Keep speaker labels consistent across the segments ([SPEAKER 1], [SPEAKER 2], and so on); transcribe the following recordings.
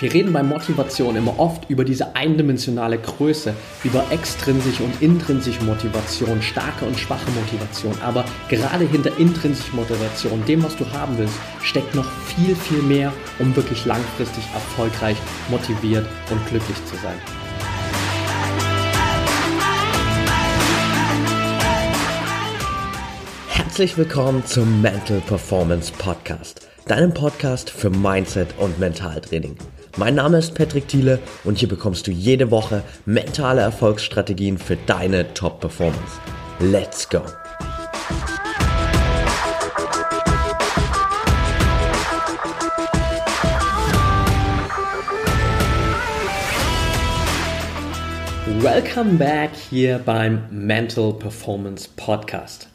[SPEAKER 1] Wir reden bei Motivation immer oft über diese eindimensionale Größe, über extrinsische und intrinsische Motivation, starke und schwache Motivation. Aber gerade hinter intrinsischer Motivation, dem, was du haben willst, steckt noch viel, viel mehr, um wirklich langfristig erfolgreich, motiviert und glücklich zu sein. Herzlich willkommen zum Mental Performance Podcast, deinem Podcast für Mindset und Mentaltraining. Mein Name ist Patrick Thiele und hier bekommst du jede Woche mentale Erfolgsstrategien für deine Top-Performance. Let's go! Welcome back hier beim Mental Performance Podcast.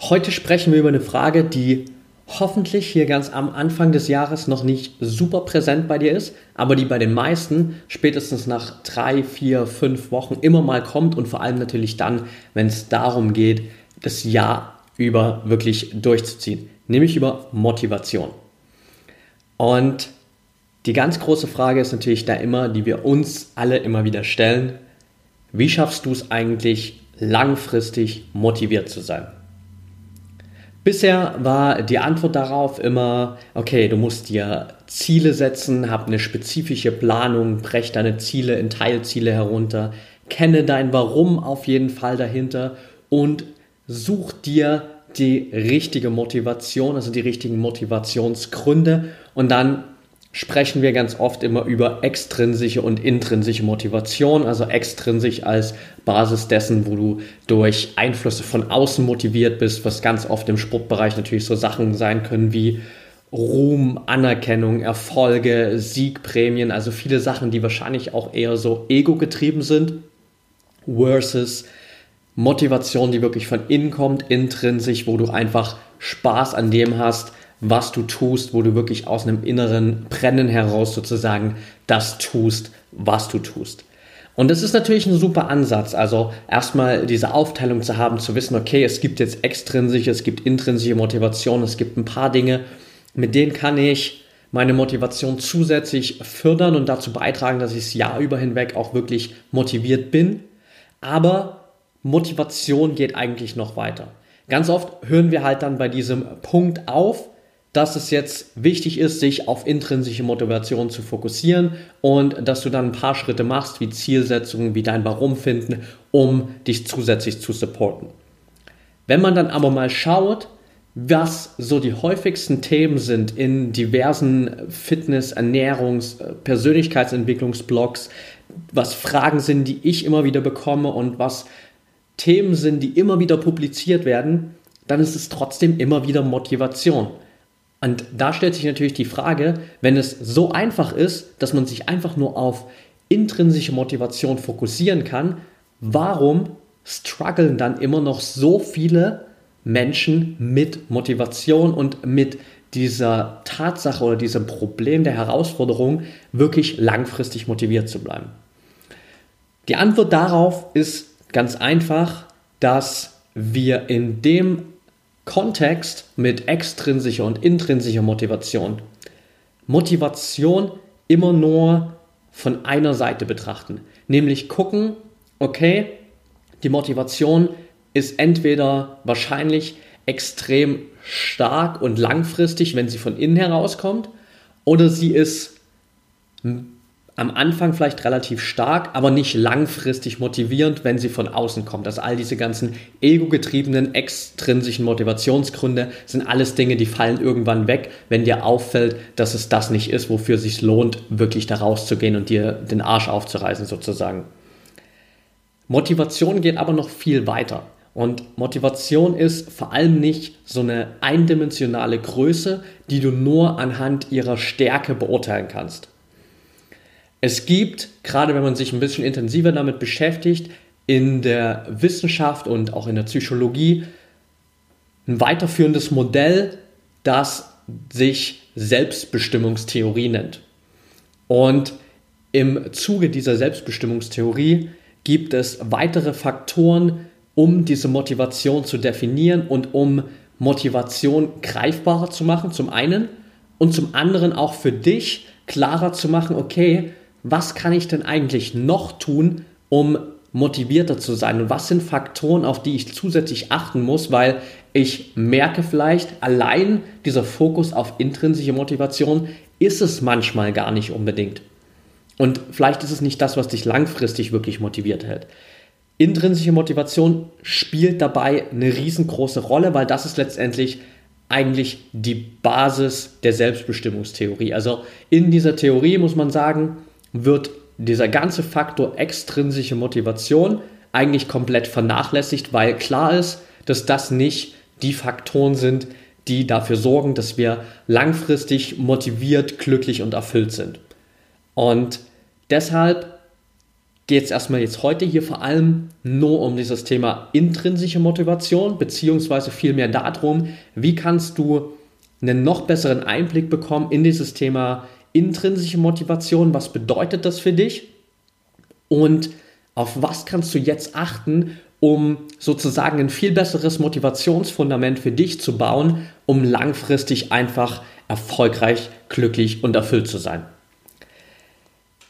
[SPEAKER 1] Heute sprechen wir über eine Frage, die hoffentlich hier ganz am Anfang des Jahres noch nicht super präsent bei dir ist, aber die bei den meisten spätestens nach drei, vier, fünf Wochen immer mal kommt und vor allem natürlich dann, wenn es darum geht, das Jahr über wirklich durchzuziehen, nämlich über Motivation. Und die ganz große Frage ist natürlich da immer, die wir uns alle immer wieder stellen, wie schaffst du es eigentlich langfristig motiviert zu sein? Bisher war die Antwort darauf immer, okay, du musst dir Ziele setzen, hab eine spezifische Planung, brech deine Ziele in Teilziele herunter, kenne dein Warum auf jeden Fall dahinter und such dir die richtige Motivation, also die richtigen Motivationsgründe und dann sprechen wir ganz oft immer über extrinsische und intrinsische Motivation, also extrinsisch als Basis dessen, wo du durch Einflüsse von außen motiviert bist, was ganz oft im Sportbereich natürlich so Sachen sein können wie Ruhm, Anerkennung, Erfolge, Siegprämien, also viele Sachen, die wahrscheinlich auch eher so ego-getrieben sind, versus Motivation, die wirklich von innen kommt, intrinsisch, wo du einfach Spaß an dem hast, was du tust, wo du wirklich aus einem inneren Brennen heraus sozusagen das tust, was du tust. Und das ist natürlich ein super Ansatz. Also erstmal diese Aufteilung zu haben, zu wissen, okay, es gibt jetzt extrinsische, es gibt intrinsische Motivation, es gibt ein paar Dinge, mit denen kann ich meine Motivation zusätzlich fördern und dazu beitragen, dass ich das Jahr über hinweg auch wirklich motiviert bin. Aber Motivation geht eigentlich noch weiter. Ganz oft hören wir halt dann bei diesem Punkt auf, dass es jetzt wichtig ist, sich auf intrinsische Motivation zu fokussieren und dass du dann ein paar Schritte machst, wie Zielsetzungen, wie dein Warum finden, um dich zusätzlich zu supporten. Wenn man dann aber mal schaut, was so die häufigsten Themen sind in diversen Fitness-, Ernährungs-, Persönlichkeitsentwicklungsblogs, was Fragen sind, die ich immer wieder bekomme und was Themen sind, die immer wieder publiziert werden, dann ist es trotzdem immer wieder Motivation. Und da stellt sich natürlich die Frage, wenn es so einfach ist, dass man sich einfach nur auf intrinsische Motivation fokussieren kann, warum strugglen dann immer noch so viele Menschen mit Motivation und mit dieser Tatsache oder diesem Problem der Herausforderung wirklich langfristig motiviert zu bleiben? Die Antwort darauf ist ganz einfach, dass wir in dem Kontext mit extrinsischer und intrinsischer Motivation. Motivation immer nur von einer Seite betrachten, nämlich gucken, okay, die Motivation ist entweder wahrscheinlich extrem stark und langfristig, wenn sie von innen herauskommt, oder sie ist am Anfang vielleicht relativ stark, aber nicht langfristig motivierend, wenn sie von außen kommt. Also all diese ganzen ego-getriebenen, extrinsischen Motivationsgründe sind alles Dinge, die fallen irgendwann weg, wenn dir auffällt, dass es das nicht ist, wofür es sich lohnt, wirklich da rauszugehen und dir den Arsch aufzureißen sozusagen. Motivation geht aber noch viel weiter. Und Motivation ist vor allem nicht so eine eindimensionale Größe, die du nur anhand ihrer Stärke beurteilen kannst. Es gibt, gerade wenn man sich ein bisschen intensiver damit beschäftigt, in der Wissenschaft und auch in der Psychologie ein weiterführendes Modell, das sich Selbstbestimmungstheorie nennt. Und im Zuge dieser Selbstbestimmungstheorie gibt es weitere Faktoren, um diese Motivation zu definieren und um Motivation greifbarer zu machen, zum einen, und zum anderen auch für dich klarer zu machen, okay, was kann ich denn eigentlich noch tun, um motivierter zu sein und was sind Faktoren, auf die ich zusätzlich achten muss, weil ich merke vielleicht, allein dieser Fokus auf intrinsische Motivation ist es manchmal gar nicht unbedingt. Und vielleicht ist es nicht das, was dich langfristig wirklich motiviert hält. Intrinsische Motivation spielt dabei eine riesengroße Rolle, weil das ist letztendlich eigentlich die Basis der Selbstbestimmungstheorie. Also in dieser Theorie muss man sagen, wird dieser ganze Faktor extrinsische Motivation eigentlich komplett vernachlässigt, weil klar ist, dass das nicht die Faktoren sind, die dafür sorgen, dass wir langfristig motiviert, glücklich und erfüllt sind. Und deshalb geht es erstmal jetzt heute hier vor allem nur um dieses Thema intrinsische Motivation, beziehungsweise vielmehr darum, wie kannst du einen noch besseren Einblick bekommen in dieses Thema intrinsische Motivation, was bedeutet das für dich und auf was kannst du jetzt achten, um sozusagen ein viel besseres Motivationsfundament für dich zu bauen, um langfristig einfach erfolgreich, glücklich und erfüllt zu sein.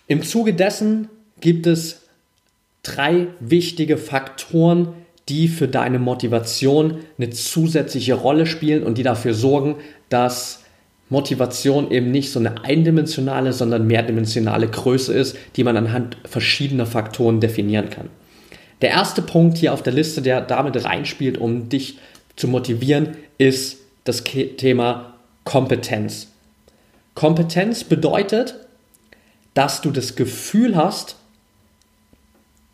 [SPEAKER 1] Im Zuge dessen gibt es drei wichtige Faktoren, die für deine Motivation eine zusätzliche Rolle spielen und die dafür sorgen, dass Motivation eben nicht so eine eindimensionale, sondern mehrdimensionale Größe ist, die man anhand verschiedener Faktoren definieren kann. Der erste Punkt hier auf der Liste, der damit reinspielt, um dich zu motivieren, ist das Thema Kompetenz. Kompetenz bedeutet, dass du das Gefühl hast,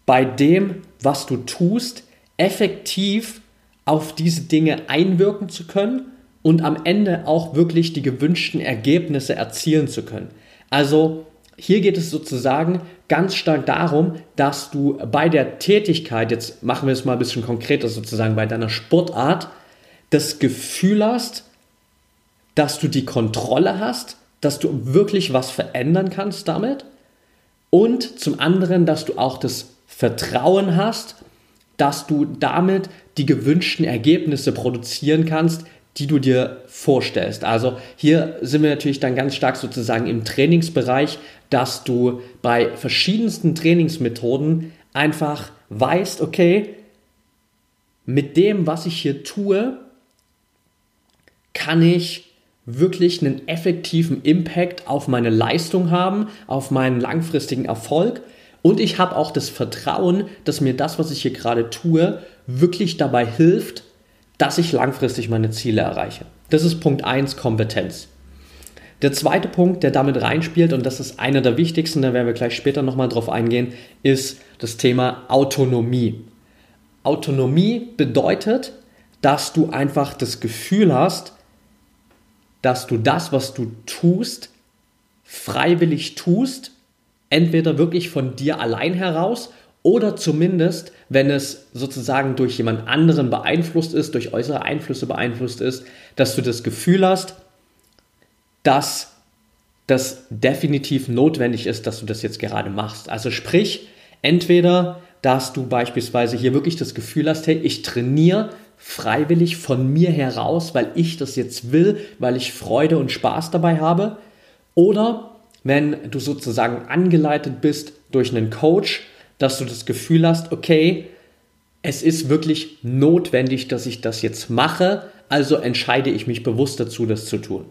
[SPEAKER 1] bei dem, was du tust, effektiv auf diese Dinge einwirken zu können und am Ende auch wirklich die gewünschten Ergebnisse erzielen zu können. Also hier geht es sozusagen ganz stark darum, dass du bei der Tätigkeit, jetzt machen wir es mal ein bisschen konkreter sozusagen, bei deiner Sportart, das Gefühl hast, dass du die Kontrolle hast, dass du wirklich was verändern kannst damit und zum anderen, dass du auch das Vertrauen hast, dass du damit die gewünschten Ergebnisse produzieren kannst, die du dir vorstellst. Also hier sind wir natürlich dann ganz stark sozusagen im Trainingsbereich, dass du bei verschiedensten Trainingsmethoden einfach weißt, okay, mit dem, was ich hier tue, kann ich wirklich einen effektiven Impact auf meine Leistung haben, auf meinen langfristigen Erfolg. Und ich habe auch das Vertrauen, dass mir das, was ich hier gerade tue, wirklich dabei hilft, dass ich langfristig meine Ziele erreiche. Das ist Punkt 1, Kompetenz. Der zweite Punkt, der damit reinspielt, und das ist einer der wichtigsten, da werden wir gleich später nochmal drauf eingehen, ist das Thema Autonomie. Autonomie bedeutet, dass du einfach das Gefühl hast, dass du das, was du tust, freiwillig tust, entweder wirklich von dir allein heraus oder zumindest, wenn es sozusagen durch jemand anderen beeinflusst ist, durch äußere Einflüsse beeinflusst ist, dass du das Gefühl hast, dass das definitiv notwendig ist, dass du das jetzt gerade machst. Also sprich, entweder, dass du beispielsweise hier wirklich das Gefühl hast, hey, ich trainiere freiwillig von mir heraus, weil ich das jetzt will, weil ich Freude und Spaß dabei habe, oder wenn du sozusagen angeleitet bist durch einen Coach, dass du das Gefühl hast, okay, es ist wirklich notwendig, dass ich das jetzt mache, also entscheide ich mich bewusst dazu, das zu tun.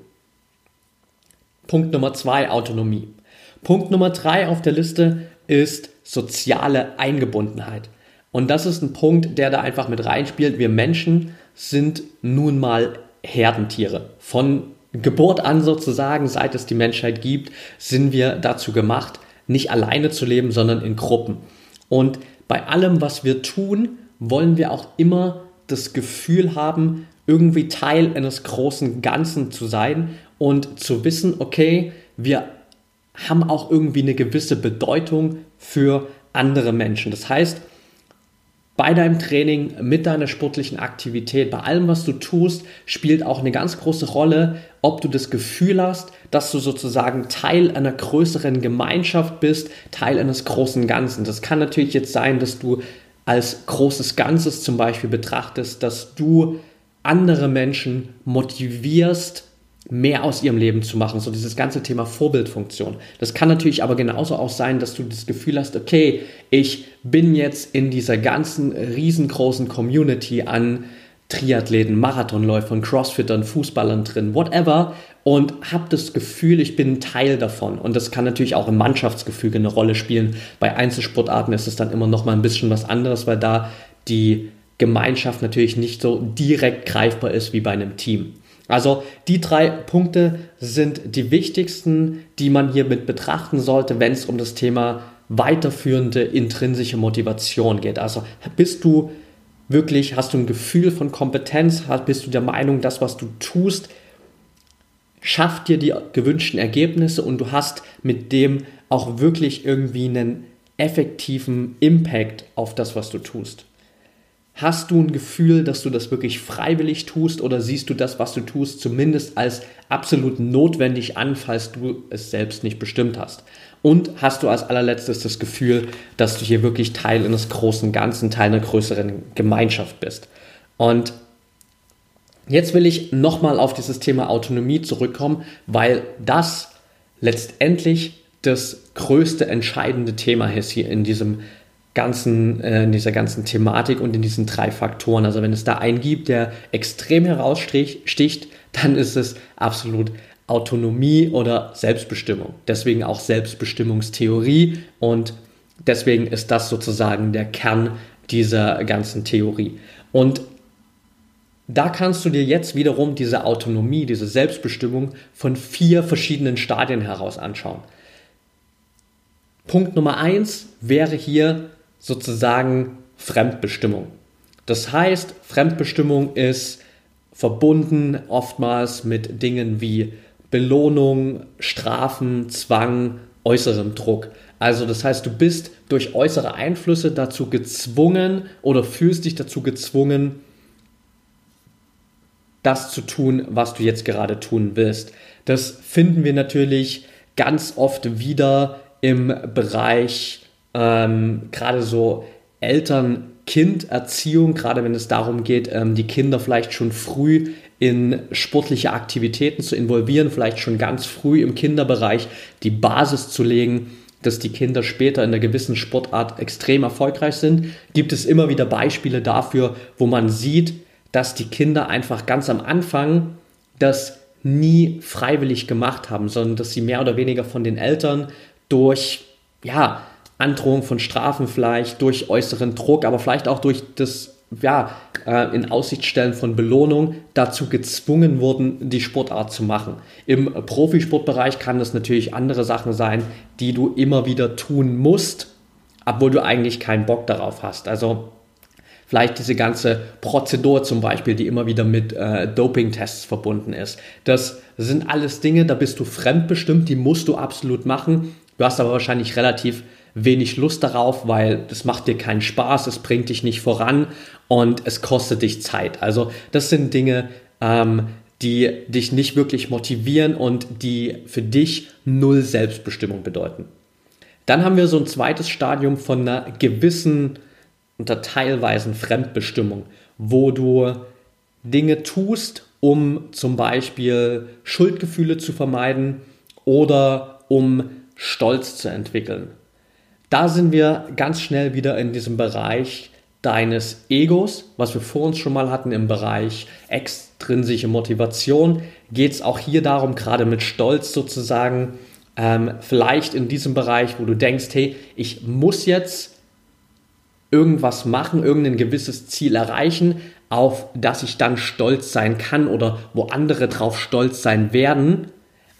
[SPEAKER 1] Punkt Nummer zwei, Autonomie. Punkt Nummer drei auf der Liste ist soziale Eingebundenheit. Und das ist ein Punkt, der da einfach mit reinspielt. Wir Menschen sind nun mal Herdentiere. Von Geburt an sozusagen, seit es die Menschheit gibt, sind wir dazu gemacht, nicht alleine zu leben, sondern in Gruppen. Und bei allem, was wir tun, wollen wir auch immer das Gefühl haben, irgendwie Teil eines großen Ganzen zu sein und zu wissen, okay, wir haben auch irgendwie eine gewisse Bedeutung für andere Menschen. Das heißt, bei deinem Training, mit deiner sportlichen Aktivität, bei allem, was du tust, spielt auch eine ganz große Rolle, ob du das Gefühl hast, dass du sozusagen Teil einer größeren Gemeinschaft bist, Teil eines großen Ganzen. Das kann natürlich jetzt sein, dass du als großes Ganzes zum Beispiel betrachtest, dass du andere Menschen motivierst, mehr aus ihrem Leben zu machen, so dieses ganze Thema Vorbildfunktion. Das kann natürlich aber genauso auch sein, dass du das Gefühl hast, okay, ich bin jetzt in dieser ganzen riesengroßen Community an Triathleten, Marathonläufern, Crossfittern, Fußballern drin, whatever und habe das Gefühl, ich bin Teil davon. Und das kann natürlich auch im Mannschaftsgefüge eine Rolle spielen. Bei Einzelsportarten ist es dann immer noch mal ein bisschen was anderes, weil da die Gemeinschaft natürlich nicht so direkt greifbar ist wie bei einem Team. Also die drei Punkte sind die wichtigsten, die man hier mit betrachten sollte, wenn es um das Thema weiterführende intrinsische Motivation geht. Also bist du wirklich, hast du ein Gefühl von Kompetenz, bist du der Meinung, das, was du tust, schafft dir die gewünschten Ergebnisse und du hast mit dem auch wirklich irgendwie einen effektiven Impact auf das, was du tust. Hast du ein Gefühl, dass du das wirklich freiwillig tust oder siehst du das, was du tust, zumindest als absolut notwendig an, falls du es selbst nicht bestimmt hast? Und hast du als allerletztes das Gefühl, dass du hier wirklich Teil eines großen Ganzen, Teil einer größeren Gemeinschaft bist? Und jetzt will ich nochmal auf dieses Thema Autonomie zurückkommen, weil das letztendlich das größte entscheidende Thema ist hier in diesem ganzen, äh, in dieser ganzen Thematik und in diesen drei Faktoren. Also wenn es da einen gibt, der extrem heraussticht, dann ist es absolut Autonomie oder Selbstbestimmung. Deswegen auch Selbstbestimmungstheorie und deswegen ist das sozusagen der Kern dieser ganzen Theorie. Und da kannst du dir jetzt wiederum diese Autonomie, diese Selbstbestimmung von vier verschiedenen Stadien heraus anschauen. Punkt Nummer eins wäre hier sozusagen Fremdbestimmung. Das heißt, Fremdbestimmung ist verbunden oftmals mit Dingen wie Belohnung, Strafen, Zwang, äußerem Druck. Also das heißt, du bist durch äußere Einflüsse dazu gezwungen oder fühlst dich dazu gezwungen, das zu tun, was du jetzt gerade tun willst. Das finden wir natürlich ganz oft wieder im Bereich ähm, gerade so Eltern-Kind-Erziehung, gerade wenn es darum geht, ähm, die Kinder vielleicht schon früh in sportliche Aktivitäten zu involvieren, vielleicht schon ganz früh im Kinderbereich die Basis zu legen, dass die Kinder später in einer gewissen Sportart extrem erfolgreich sind, gibt es immer wieder Beispiele dafür, wo man sieht, dass die Kinder einfach ganz am Anfang das nie freiwillig gemacht haben, sondern dass sie mehr oder weniger von den Eltern durch ja, Androhung von Strafen vielleicht, durch äußeren Druck, aber vielleicht auch durch das ja, äh, in Aussicht stellen von Belohnung dazu gezwungen wurden, die Sportart zu machen. Im Profisportbereich kann das natürlich andere Sachen sein, die du immer wieder tun musst, obwohl du eigentlich keinen Bock darauf hast. Also vielleicht diese ganze Prozedur zum Beispiel, die immer wieder mit äh, Doping-Tests verbunden ist. Das sind alles Dinge, da bist du fremdbestimmt, die musst du absolut machen. Du hast aber wahrscheinlich relativ wenig Lust darauf, weil das macht dir keinen Spaß, es bringt dich nicht voran und es kostet dich Zeit. Also das sind Dinge, ähm, die dich nicht wirklich motivieren und die für dich null Selbstbestimmung bedeuten. Dann haben wir so ein zweites Stadium von einer gewissen unter teilweisen Fremdbestimmung, wo du Dinge tust, um zum Beispiel Schuldgefühle zu vermeiden oder um Stolz zu entwickeln. Da sind wir ganz schnell wieder in diesem Bereich deines Egos, was wir vor uns schon mal hatten im Bereich extrinsische Motivation, geht es auch hier darum, gerade mit Stolz sozusagen, ähm, vielleicht in diesem Bereich, wo du denkst, hey, ich muss jetzt irgendwas machen, irgendein gewisses Ziel erreichen, auf das ich dann stolz sein kann oder wo andere drauf stolz sein werden,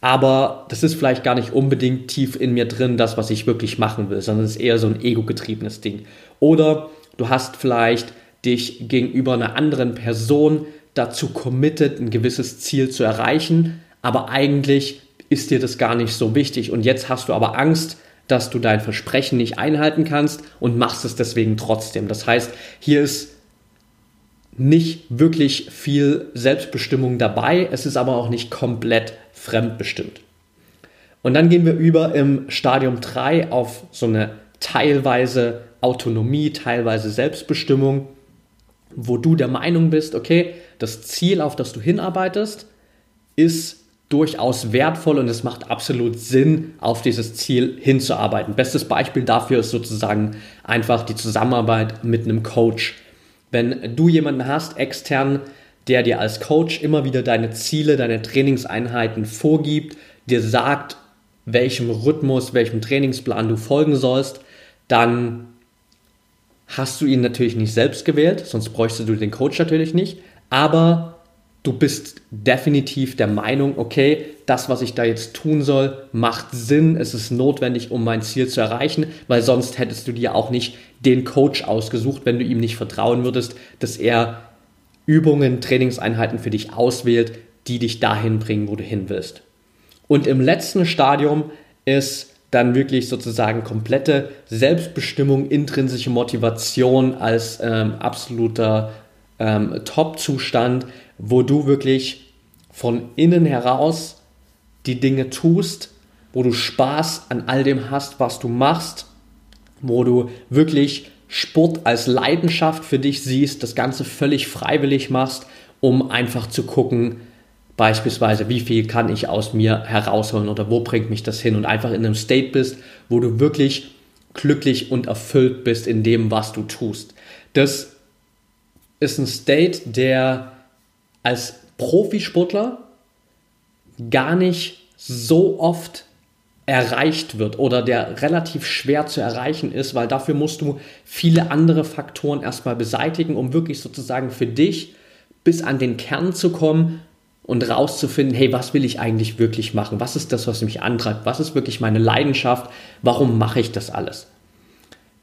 [SPEAKER 1] aber das ist vielleicht gar nicht unbedingt tief in mir drin, das, was ich wirklich machen will, sondern es ist eher so ein ego-getriebenes Ding. Oder du hast vielleicht dich gegenüber einer anderen Person dazu committed, ein gewisses Ziel zu erreichen, aber eigentlich ist dir das gar nicht so wichtig und jetzt hast du aber Angst, dass du dein Versprechen nicht einhalten kannst und machst es deswegen trotzdem. Das heißt, hier ist nicht wirklich viel Selbstbestimmung dabei, es ist aber auch nicht komplett fremdbestimmt. Und dann gehen wir über im Stadium 3 auf so eine teilweise Autonomie, teilweise Selbstbestimmung, wo du der Meinung bist, okay, das Ziel, auf das du hinarbeitest, ist durchaus wertvoll und es macht absolut Sinn, auf dieses Ziel hinzuarbeiten. Bestes Beispiel dafür ist sozusagen einfach die Zusammenarbeit mit einem Coach. Wenn du jemanden hast, extern, der dir als Coach immer wieder deine Ziele, deine Trainingseinheiten vorgibt, dir sagt, welchem Rhythmus, welchem Trainingsplan du folgen sollst, dann hast du ihn natürlich nicht selbst gewählt, sonst bräuchtest du den Coach natürlich nicht, aber du bist definitiv der Meinung, okay, das, was ich da jetzt tun soll, macht Sinn, es ist notwendig, um mein Ziel zu erreichen, weil sonst hättest du dir auch nicht den Coach ausgesucht, wenn du ihm nicht vertrauen würdest, dass er Übungen, Trainingseinheiten für dich auswählt, die dich dahin bringen, wo du hin willst. Und im letzten Stadium ist dann wirklich sozusagen komplette Selbstbestimmung, intrinsische Motivation als ähm, absoluter ähm, Top-Zustand, wo du wirklich von innen heraus die Dinge tust, wo du Spaß an all dem hast, was du machst, wo du wirklich Sport als Leidenschaft für dich siehst, das Ganze völlig freiwillig machst, um einfach zu gucken, beispielsweise, wie viel kann ich aus mir herausholen oder wo bringt mich das hin und einfach in einem State bist, wo du wirklich glücklich und erfüllt bist in dem, was du tust. Das ist ein State, der als Profisportler gar nicht so oft erreicht wird oder der relativ schwer zu erreichen ist, weil dafür musst du viele andere Faktoren erstmal beseitigen, um wirklich sozusagen für dich bis an den Kern zu kommen und rauszufinden, hey, was will ich eigentlich wirklich machen? Was ist das, was mich antreibt? Was ist wirklich meine Leidenschaft? Warum mache ich das alles?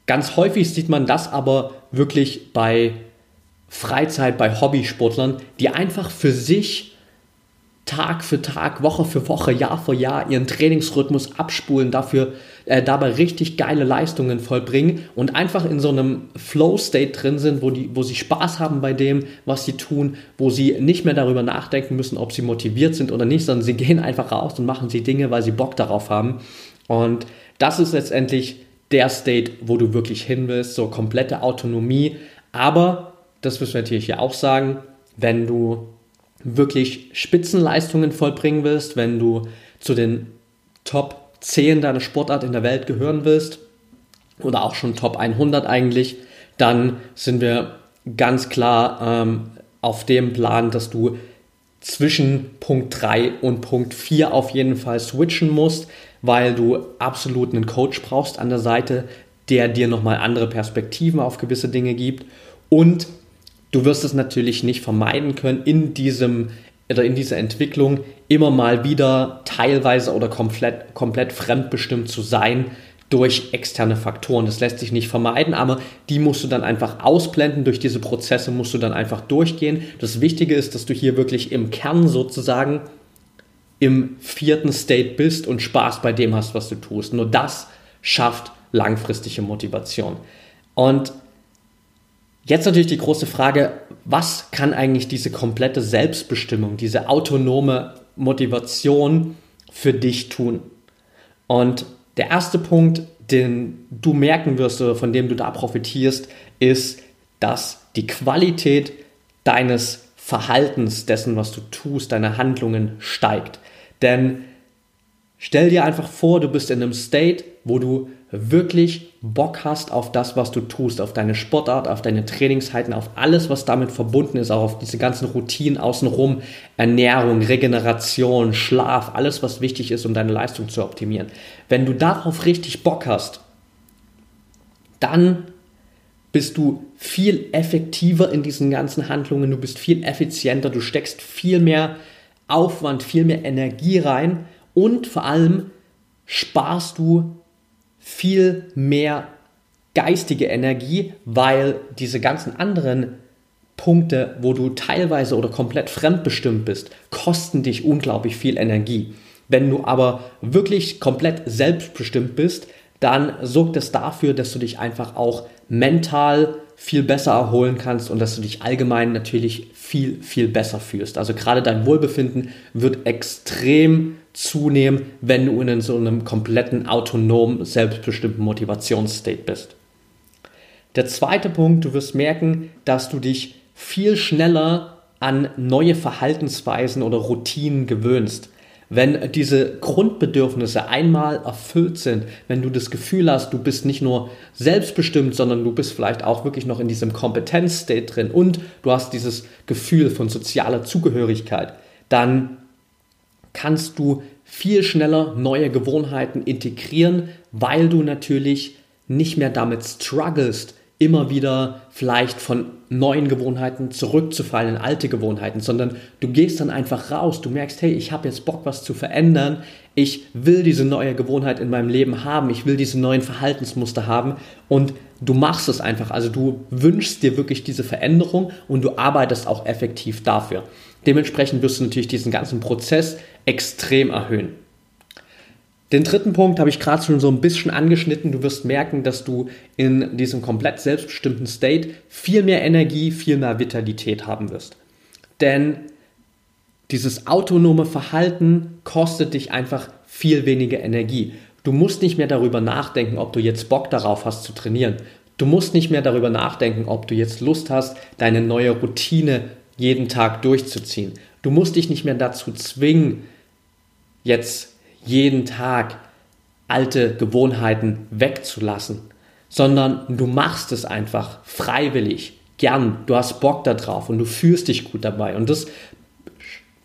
[SPEAKER 1] Ganz häufig sieht man das aber wirklich bei Freizeit, bei Hobbysportlern, die einfach für sich Tag für Tag, Woche für Woche, Jahr für Jahr ihren Trainingsrhythmus abspulen, dafür äh, dabei richtig geile Leistungen vollbringen und einfach in so einem Flow-State drin sind, wo, die, wo sie Spaß haben bei dem, was sie tun, wo sie nicht mehr darüber nachdenken müssen, ob sie motiviert sind oder nicht, sondern sie gehen einfach raus und machen sie Dinge, weil sie Bock darauf haben. Und das ist letztendlich der State, wo du wirklich hin willst, so komplette Autonomie. Aber, das müssen wir natürlich ja auch sagen, wenn du wirklich Spitzenleistungen vollbringen willst, wenn du zu den Top 10 deiner Sportart in der Welt gehören willst oder auch schon Top 100 eigentlich, dann sind wir ganz klar ähm, auf dem Plan, dass du zwischen Punkt 3 und Punkt 4 auf jeden Fall switchen musst, weil du absolut einen Coach brauchst an der Seite, der dir nochmal andere Perspektiven auf gewisse Dinge gibt und Du wirst es natürlich nicht vermeiden können, in diesem oder in dieser Entwicklung immer mal wieder teilweise oder komplett, komplett fremdbestimmt zu sein durch externe Faktoren. Das lässt sich nicht vermeiden, aber die musst du dann einfach ausblenden. Durch diese Prozesse musst du dann einfach durchgehen. Das Wichtige ist, dass du hier wirklich im Kern sozusagen im vierten State bist und Spaß bei dem hast, was du tust. Nur das schafft langfristige Motivation. Und Jetzt natürlich die große Frage, was kann eigentlich diese komplette Selbstbestimmung, diese autonome Motivation für dich tun? Und der erste Punkt, den du merken wirst oder von dem du da profitierst, ist, dass die Qualität deines Verhaltens, dessen, was du tust, deine Handlungen steigt. Denn stell dir einfach vor, du bist in einem State, wo du wirklich Bock hast auf das, was du tust, auf deine Sportart, auf deine Trainingszeiten, auf alles, was damit verbunden ist, auch auf diese ganzen Routinen außenrum, Ernährung, Regeneration, Schlaf, alles, was wichtig ist, um deine Leistung zu optimieren. Wenn du darauf richtig Bock hast, dann bist du viel effektiver in diesen ganzen Handlungen, du bist viel effizienter, du steckst viel mehr Aufwand, viel mehr Energie rein und vor allem sparst du viel mehr geistige Energie, weil diese ganzen anderen Punkte, wo du teilweise oder komplett fremdbestimmt bist, kosten dich unglaublich viel Energie. Wenn du aber wirklich komplett selbstbestimmt bist, dann sorgt es dafür, dass du dich einfach auch mental viel besser erholen kannst und dass du dich allgemein natürlich viel, viel besser fühlst. Also gerade dein Wohlbefinden wird extrem zunehmen, wenn du in so einem kompletten autonomen, selbstbestimmten Motivationsstate bist. Der zweite Punkt, du wirst merken, dass du dich viel schneller an neue Verhaltensweisen oder Routinen gewöhnst, Wenn diese Grundbedürfnisse einmal erfüllt sind, wenn du das Gefühl hast, du bist nicht nur selbstbestimmt, sondern du bist vielleicht auch wirklich noch in diesem Kompetenz-State drin und du hast dieses Gefühl von sozialer Zugehörigkeit, dann kannst du viel schneller neue Gewohnheiten integrieren, weil du natürlich nicht mehr damit strugglest, immer wieder vielleicht von neuen Gewohnheiten zurückzufallen in alte Gewohnheiten, sondern du gehst dann einfach raus, du merkst, hey, ich habe jetzt Bock, was zu verändern, ich will diese neue Gewohnheit in meinem Leben haben, ich will diese neuen Verhaltensmuster haben. Und du machst es einfach, also du wünschst dir wirklich diese Veränderung und du arbeitest auch effektiv dafür. Dementsprechend wirst du natürlich diesen ganzen Prozess extrem erhöhen. Den dritten Punkt habe ich gerade schon so ein bisschen angeschnitten. Du wirst merken, dass du in diesem komplett selbstbestimmten State viel mehr Energie, viel mehr Vitalität haben wirst. Denn dieses autonome Verhalten kostet dich einfach viel weniger Energie. Du musst nicht mehr darüber nachdenken, ob du jetzt Bock darauf hast zu trainieren. Du musst nicht mehr darüber nachdenken, ob du jetzt Lust hast, deine neue Routine jeden Tag durchzuziehen. Du musst dich nicht mehr dazu zwingen, jetzt jeden Tag alte Gewohnheiten wegzulassen, sondern du machst es einfach freiwillig, gern, du hast Bock darauf und du fühlst dich gut dabei. Und das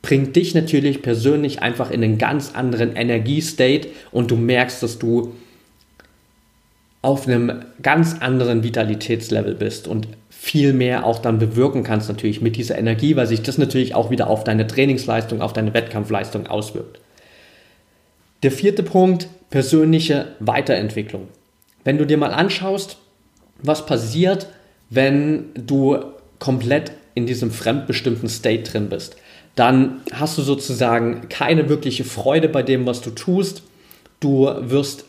[SPEAKER 1] bringt dich natürlich persönlich einfach in einen ganz anderen Energiestate und du merkst, dass du auf einem ganz anderen Vitalitätslevel bist. Und viel mehr auch dann bewirken kannst natürlich mit dieser Energie, weil sich das natürlich auch wieder auf deine Trainingsleistung, auf deine Wettkampfleistung auswirkt. Der vierte Punkt, persönliche Weiterentwicklung. Wenn du dir mal anschaust, was passiert, wenn du komplett in diesem fremdbestimmten State drin bist, dann hast du sozusagen keine wirkliche Freude bei dem, was du tust. Du wirst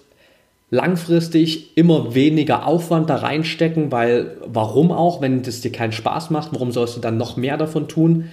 [SPEAKER 1] langfristig immer weniger Aufwand da reinstecken, weil warum auch, wenn es dir keinen Spaß macht, warum sollst du dann noch mehr davon tun?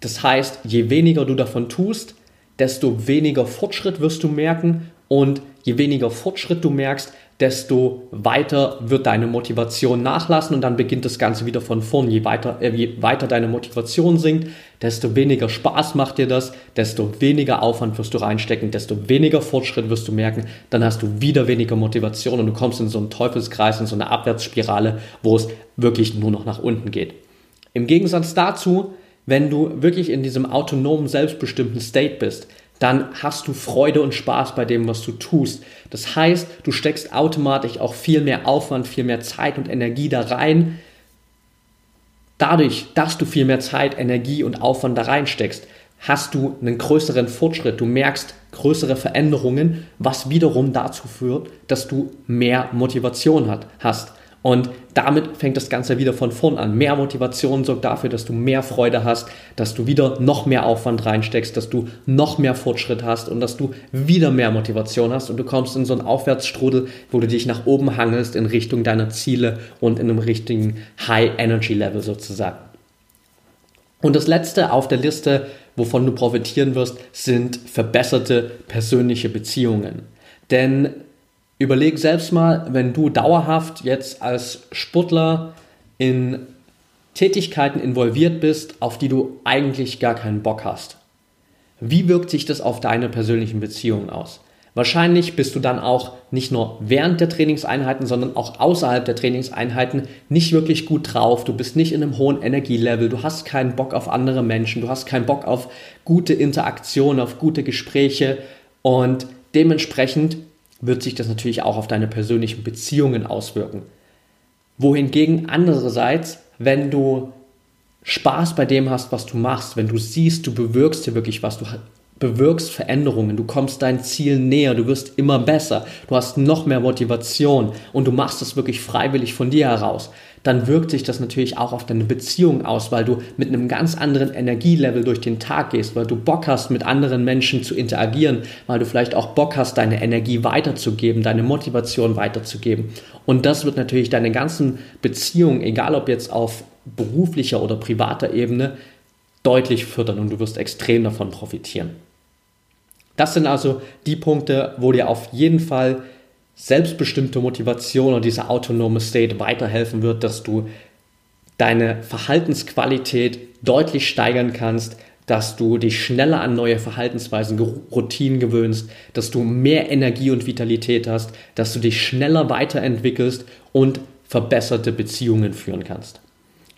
[SPEAKER 1] Das heißt, je weniger du davon tust, desto weniger Fortschritt wirst du merken und je weniger Fortschritt du merkst, desto weiter wird deine Motivation nachlassen und dann beginnt das Ganze wieder von vorn. Je weiter, äh, je weiter deine Motivation sinkt, desto weniger Spaß macht dir das, desto weniger Aufwand wirst du reinstecken, desto weniger Fortschritt wirst du merken, dann hast du wieder weniger Motivation und du kommst in so einen Teufelskreis, in so eine Abwärtsspirale, wo es wirklich nur noch nach unten geht. Im Gegensatz dazu wenn du wirklich in diesem autonomen, selbstbestimmten State bist, dann hast du Freude und Spaß bei dem, was du tust. Das heißt, du steckst automatisch auch viel mehr Aufwand, viel mehr Zeit und Energie da rein. Dadurch, dass du viel mehr Zeit, Energie und Aufwand da reinsteckst, hast du einen größeren Fortschritt. Du merkst größere Veränderungen, was wiederum dazu führt, dass du mehr Motivation hat, hast. Und damit fängt das Ganze wieder von vorn an. Mehr Motivation sorgt dafür, dass du mehr Freude hast, dass du wieder noch mehr Aufwand reinsteckst, dass du noch mehr Fortschritt hast und dass du wieder mehr Motivation hast und du kommst in so einen Aufwärtsstrudel, wo du dich nach oben hangelst in Richtung deiner Ziele und in einem richtigen High Energy Level sozusagen. Und das letzte auf der Liste, wovon du profitieren wirst, sind verbesserte persönliche Beziehungen. Denn Überleg selbst mal, wenn du dauerhaft jetzt als Sportler in Tätigkeiten involviert bist, auf die du eigentlich gar keinen Bock hast. Wie wirkt sich das auf deine persönlichen Beziehungen aus? Wahrscheinlich bist du dann auch nicht nur während der Trainingseinheiten, sondern auch außerhalb der Trainingseinheiten nicht wirklich gut drauf. Du bist nicht in einem hohen Energielevel, du hast keinen Bock auf andere Menschen, du hast keinen Bock auf gute Interaktion, auf gute Gespräche und dementsprechend wird sich das natürlich auch auf deine persönlichen Beziehungen auswirken. Wohingegen andererseits, wenn du Spaß bei dem hast, was du machst, wenn du siehst, du bewirkst hier wirklich was, du bewirkst Veränderungen, du kommst dein Ziel näher, du wirst immer besser, du hast noch mehr Motivation und du machst es wirklich freiwillig von dir heraus, dann wirkt sich das natürlich auch auf deine Beziehung aus, weil du mit einem ganz anderen Energielevel durch den Tag gehst, weil du Bock hast, mit anderen Menschen zu interagieren, weil du vielleicht auch Bock hast, deine Energie weiterzugeben, deine Motivation weiterzugeben. Und das wird natürlich deine ganzen Beziehungen, egal ob jetzt auf beruflicher oder privater Ebene, deutlich fördern und du wirst extrem davon profitieren. Das sind also die Punkte, wo dir auf jeden Fall selbstbestimmte Motivation oder dieser autonome State weiterhelfen wird, dass du deine Verhaltensqualität deutlich steigern kannst, dass du dich schneller an neue Verhaltensweisen, Routinen gewöhnst, dass du mehr Energie und Vitalität hast, dass du dich schneller weiterentwickelst und verbesserte Beziehungen führen kannst.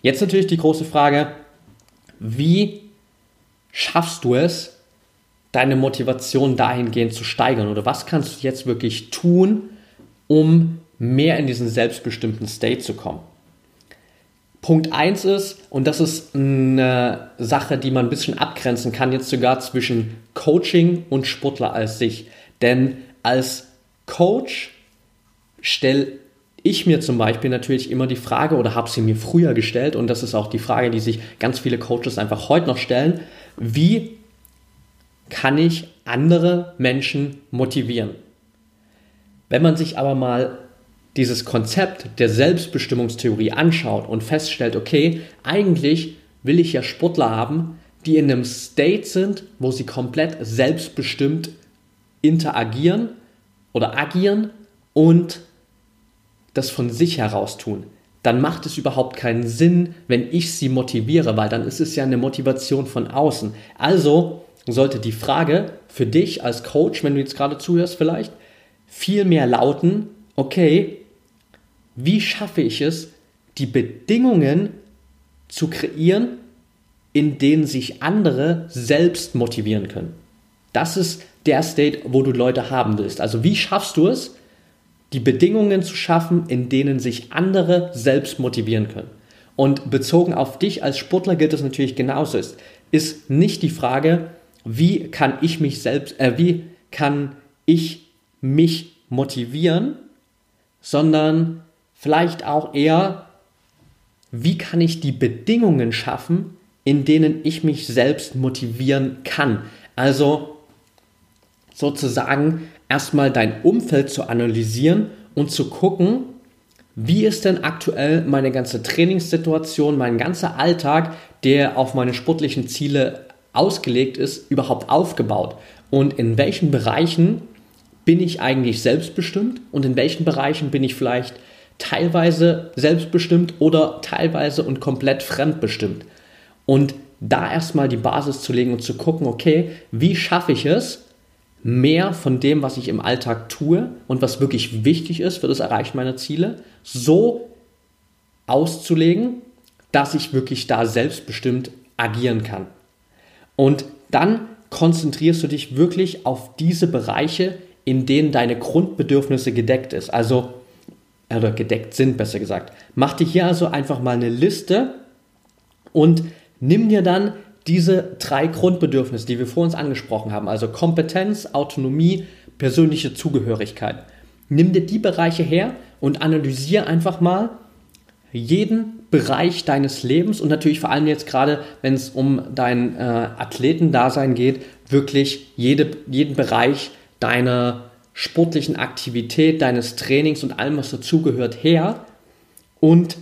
[SPEAKER 1] Jetzt natürlich die große Frage, wie schaffst du es, deine Motivation dahingehend zu steigern? Oder was kannst du jetzt wirklich tun, um mehr in diesen selbstbestimmten State zu kommen? Punkt 1 ist, und das ist eine Sache, die man ein bisschen abgrenzen kann, jetzt sogar zwischen Coaching und Sportler als sich. Denn als Coach stelle ich mir zum Beispiel natürlich immer die Frage oder habe sie mir früher gestellt, und das ist auch die Frage, die sich ganz viele Coaches einfach heute noch stellen, wie kann ich andere Menschen motivieren? Wenn man sich aber mal dieses Konzept der Selbstbestimmungstheorie anschaut und feststellt, okay, eigentlich will ich ja Sportler haben, die in einem State sind, wo sie komplett selbstbestimmt interagieren oder agieren und das von sich heraus tun, dann macht es überhaupt keinen Sinn, wenn ich sie motiviere, weil dann ist es ja eine Motivation von außen. Also sollte die Frage für dich als Coach, wenn du jetzt gerade zuhörst vielleicht, viel mehr lauten, okay, wie schaffe ich es, die Bedingungen zu kreieren, in denen sich andere selbst motivieren können. Das ist der State, wo du Leute haben willst. Also wie schaffst du es, die Bedingungen zu schaffen, in denen sich andere selbst motivieren können? Und bezogen auf dich als Sportler gilt es natürlich genauso. Ist, ist nicht die Frage, wie kann ich mich selbst, äh, wie kann ich mich motivieren, sondern vielleicht auch eher, wie kann ich die Bedingungen schaffen, in denen ich mich selbst motivieren kann. Also sozusagen erstmal dein Umfeld zu analysieren und zu gucken, wie ist denn aktuell meine ganze Trainingssituation, mein ganzer Alltag, der auf meine sportlichen Ziele ausgelegt ist, überhaupt aufgebaut? Und in welchen Bereichen bin ich eigentlich selbstbestimmt und in welchen Bereichen bin ich vielleicht teilweise selbstbestimmt oder teilweise und komplett fremdbestimmt. Und da erstmal die Basis zu legen und zu gucken, okay, wie schaffe ich es, mehr von dem, was ich im Alltag tue und was wirklich wichtig ist für das Erreichen meiner Ziele, so auszulegen, dass ich wirklich da selbstbestimmt agieren kann. Und dann konzentrierst du dich wirklich auf diese Bereiche, in denen deine Grundbedürfnisse gedeckt ist. Also oder gedeckt sind, besser gesagt. Mach dir hier also einfach mal eine Liste und nimm dir dann diese drei Grundbedürfnisse, die wir vor uns angesprochen haben, also Kompetenz, Autonomie, persönliche Zugehörigkeit. Nimm dir die Bereiche her und analysiere einfach mal jeden Bereich deines Lebens und natürlich vor allem jetzt gerade, wenn es um dein äh, Athletendasein geht, wirklich jede, jeden Bereich deiner sportlichen Aktivität, deines Trainings und allem, was dazugehört, her und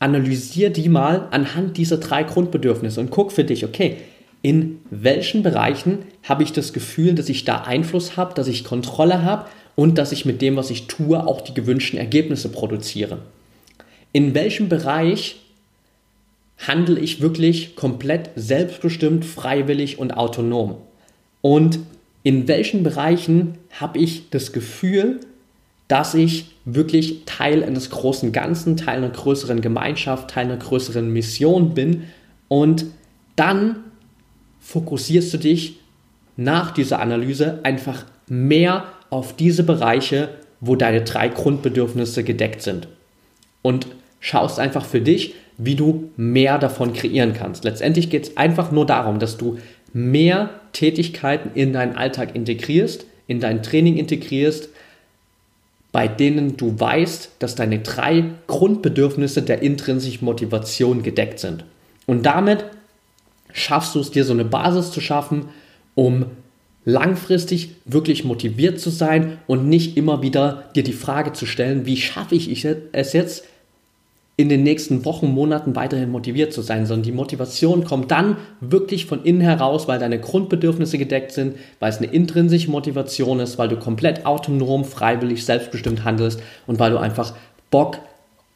[SPEAKER 1] analysier die mal anhand dieser drei Grundbedürfnisse und guck für dich, okay, in welchen Bereichen habe ich das Gefühl, dass ich da Einfluss habe, dass ich Kontrolle habe und dass ich mit dem, was ich tue, auch die gewünschten Ergebnisse produziere. In welchem Bereich handle ich wirklich komplett selbstbestimmt, freiwillig und autonom? Und in welchen Bereichen habe ich das Gefühl, dass ich wirklich Teil eines großen Ganzen, Teil einer größeren Gemeinschaft, Teil einer größeren Mission bin und dann fokussierst du dich nach dieser Analyse einfach mehr auf diese Bereiche, wo deine drei Grundbedürfnisse gedeckt sind. Und schaust einfach für dich, wie du mehr davon kreieren kannst. Letztendlich geht es einfach nur darum, dass du mehr Tätigkeiten in deinen Alltag integrierst, in dein Training integrierst, bei denen du weißt, dass deine drei Grundbedürfnisse der intrinsischen Motivation gedeckt sind. Und damit schaffst du es dir so eine Basis zu schaffen, um langfristig wirklich motiviert zu sein und nicht immer wieder dir die Frage zu stellen, wie schaffe ich es jetzt, in den nächsten Wochen, Monaten weiterhin motiviert zu sein, sondern die Motivation kommt dann wirklich von innen heraus, weil deine Grundbedürfnisse gedeckt sind, weil es eine intrinsische Motivation ist, weil du komplett autonom, freiwillig, selbstbestimmt handelst und weil du einfach Bock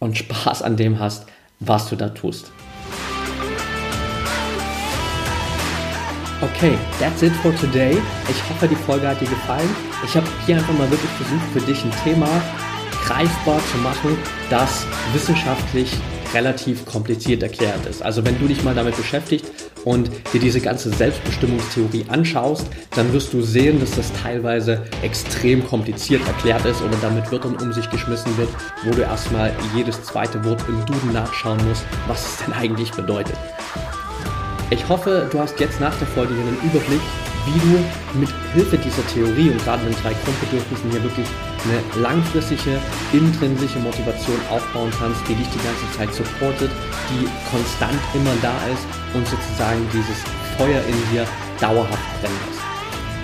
[SPEAKER 1] und Spaß an dem hast, was du da tust. Okay, that's it for today. Ich hoffe, die Folge hat dir gefallen. Ich habe hier einfach mal wirklich versucht, für dich ein Thema greifbar zu machen, das wissenschaftlich relativ kompliziert erklärt ist. Also wenn du dich mal damit beschäftigt und dir diese ganze Selbstbestimmungstheorie anschaust, dann wirst du sehen, dass das teilweise extrem kompliziert erklärt ist oder damit Wörtern um sich geschmissen wird, wo du erstmal jedes zweite Wort im Duden nachschauen musst, was es denn eigentlich bedeutet. Ich hoffe, du hast jetzt nach der Folge hier einen Überblick, wie du mit Hilfe dieser Theorie und gerade den drei Grundbedürfnissen hier wirklich eine langfristige, intrinsische Motivation aufbauen kannst, die dich die ganze Zeit supportet, die konstant immer da ist und sozusagen dieses Feuer in dir dauerhaft brennen lässt.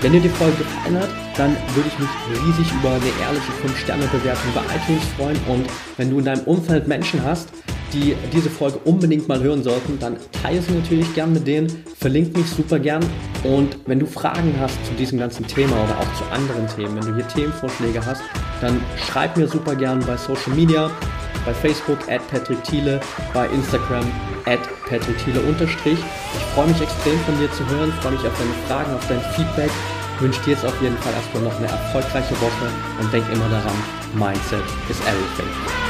[SPEAKER 1] Wenn dir die Folge gefallen hat, dann würde ich mich riesig über eine ehrliche 5-Sterne-Bewertung bei iTunes freuen und wenn du in deinem Umfeld Menschen hast, die diese Folge unbedingt mal hören sollten, dann teile sie natürlich gern mit denen, verlinke mich super gern und wenn du Fragen hast zu diesem ganzen Thema oder auch zu anderen Themen, wenn du hier Themenvorschläge hast, dann schreib mir super gern bei Social Media, bei Facebook at Patrick Thiele, bei Instagram at Patrick Thiele unterstrich. Ich freue mich extrem von dir zu hören, freue mich auf deine Fragen, auf dein Feedback, wünsche dir jetzt auf jeden Fall erstmal noch eine erfolgreiche Woche und denk immer daran, Mindset is everything.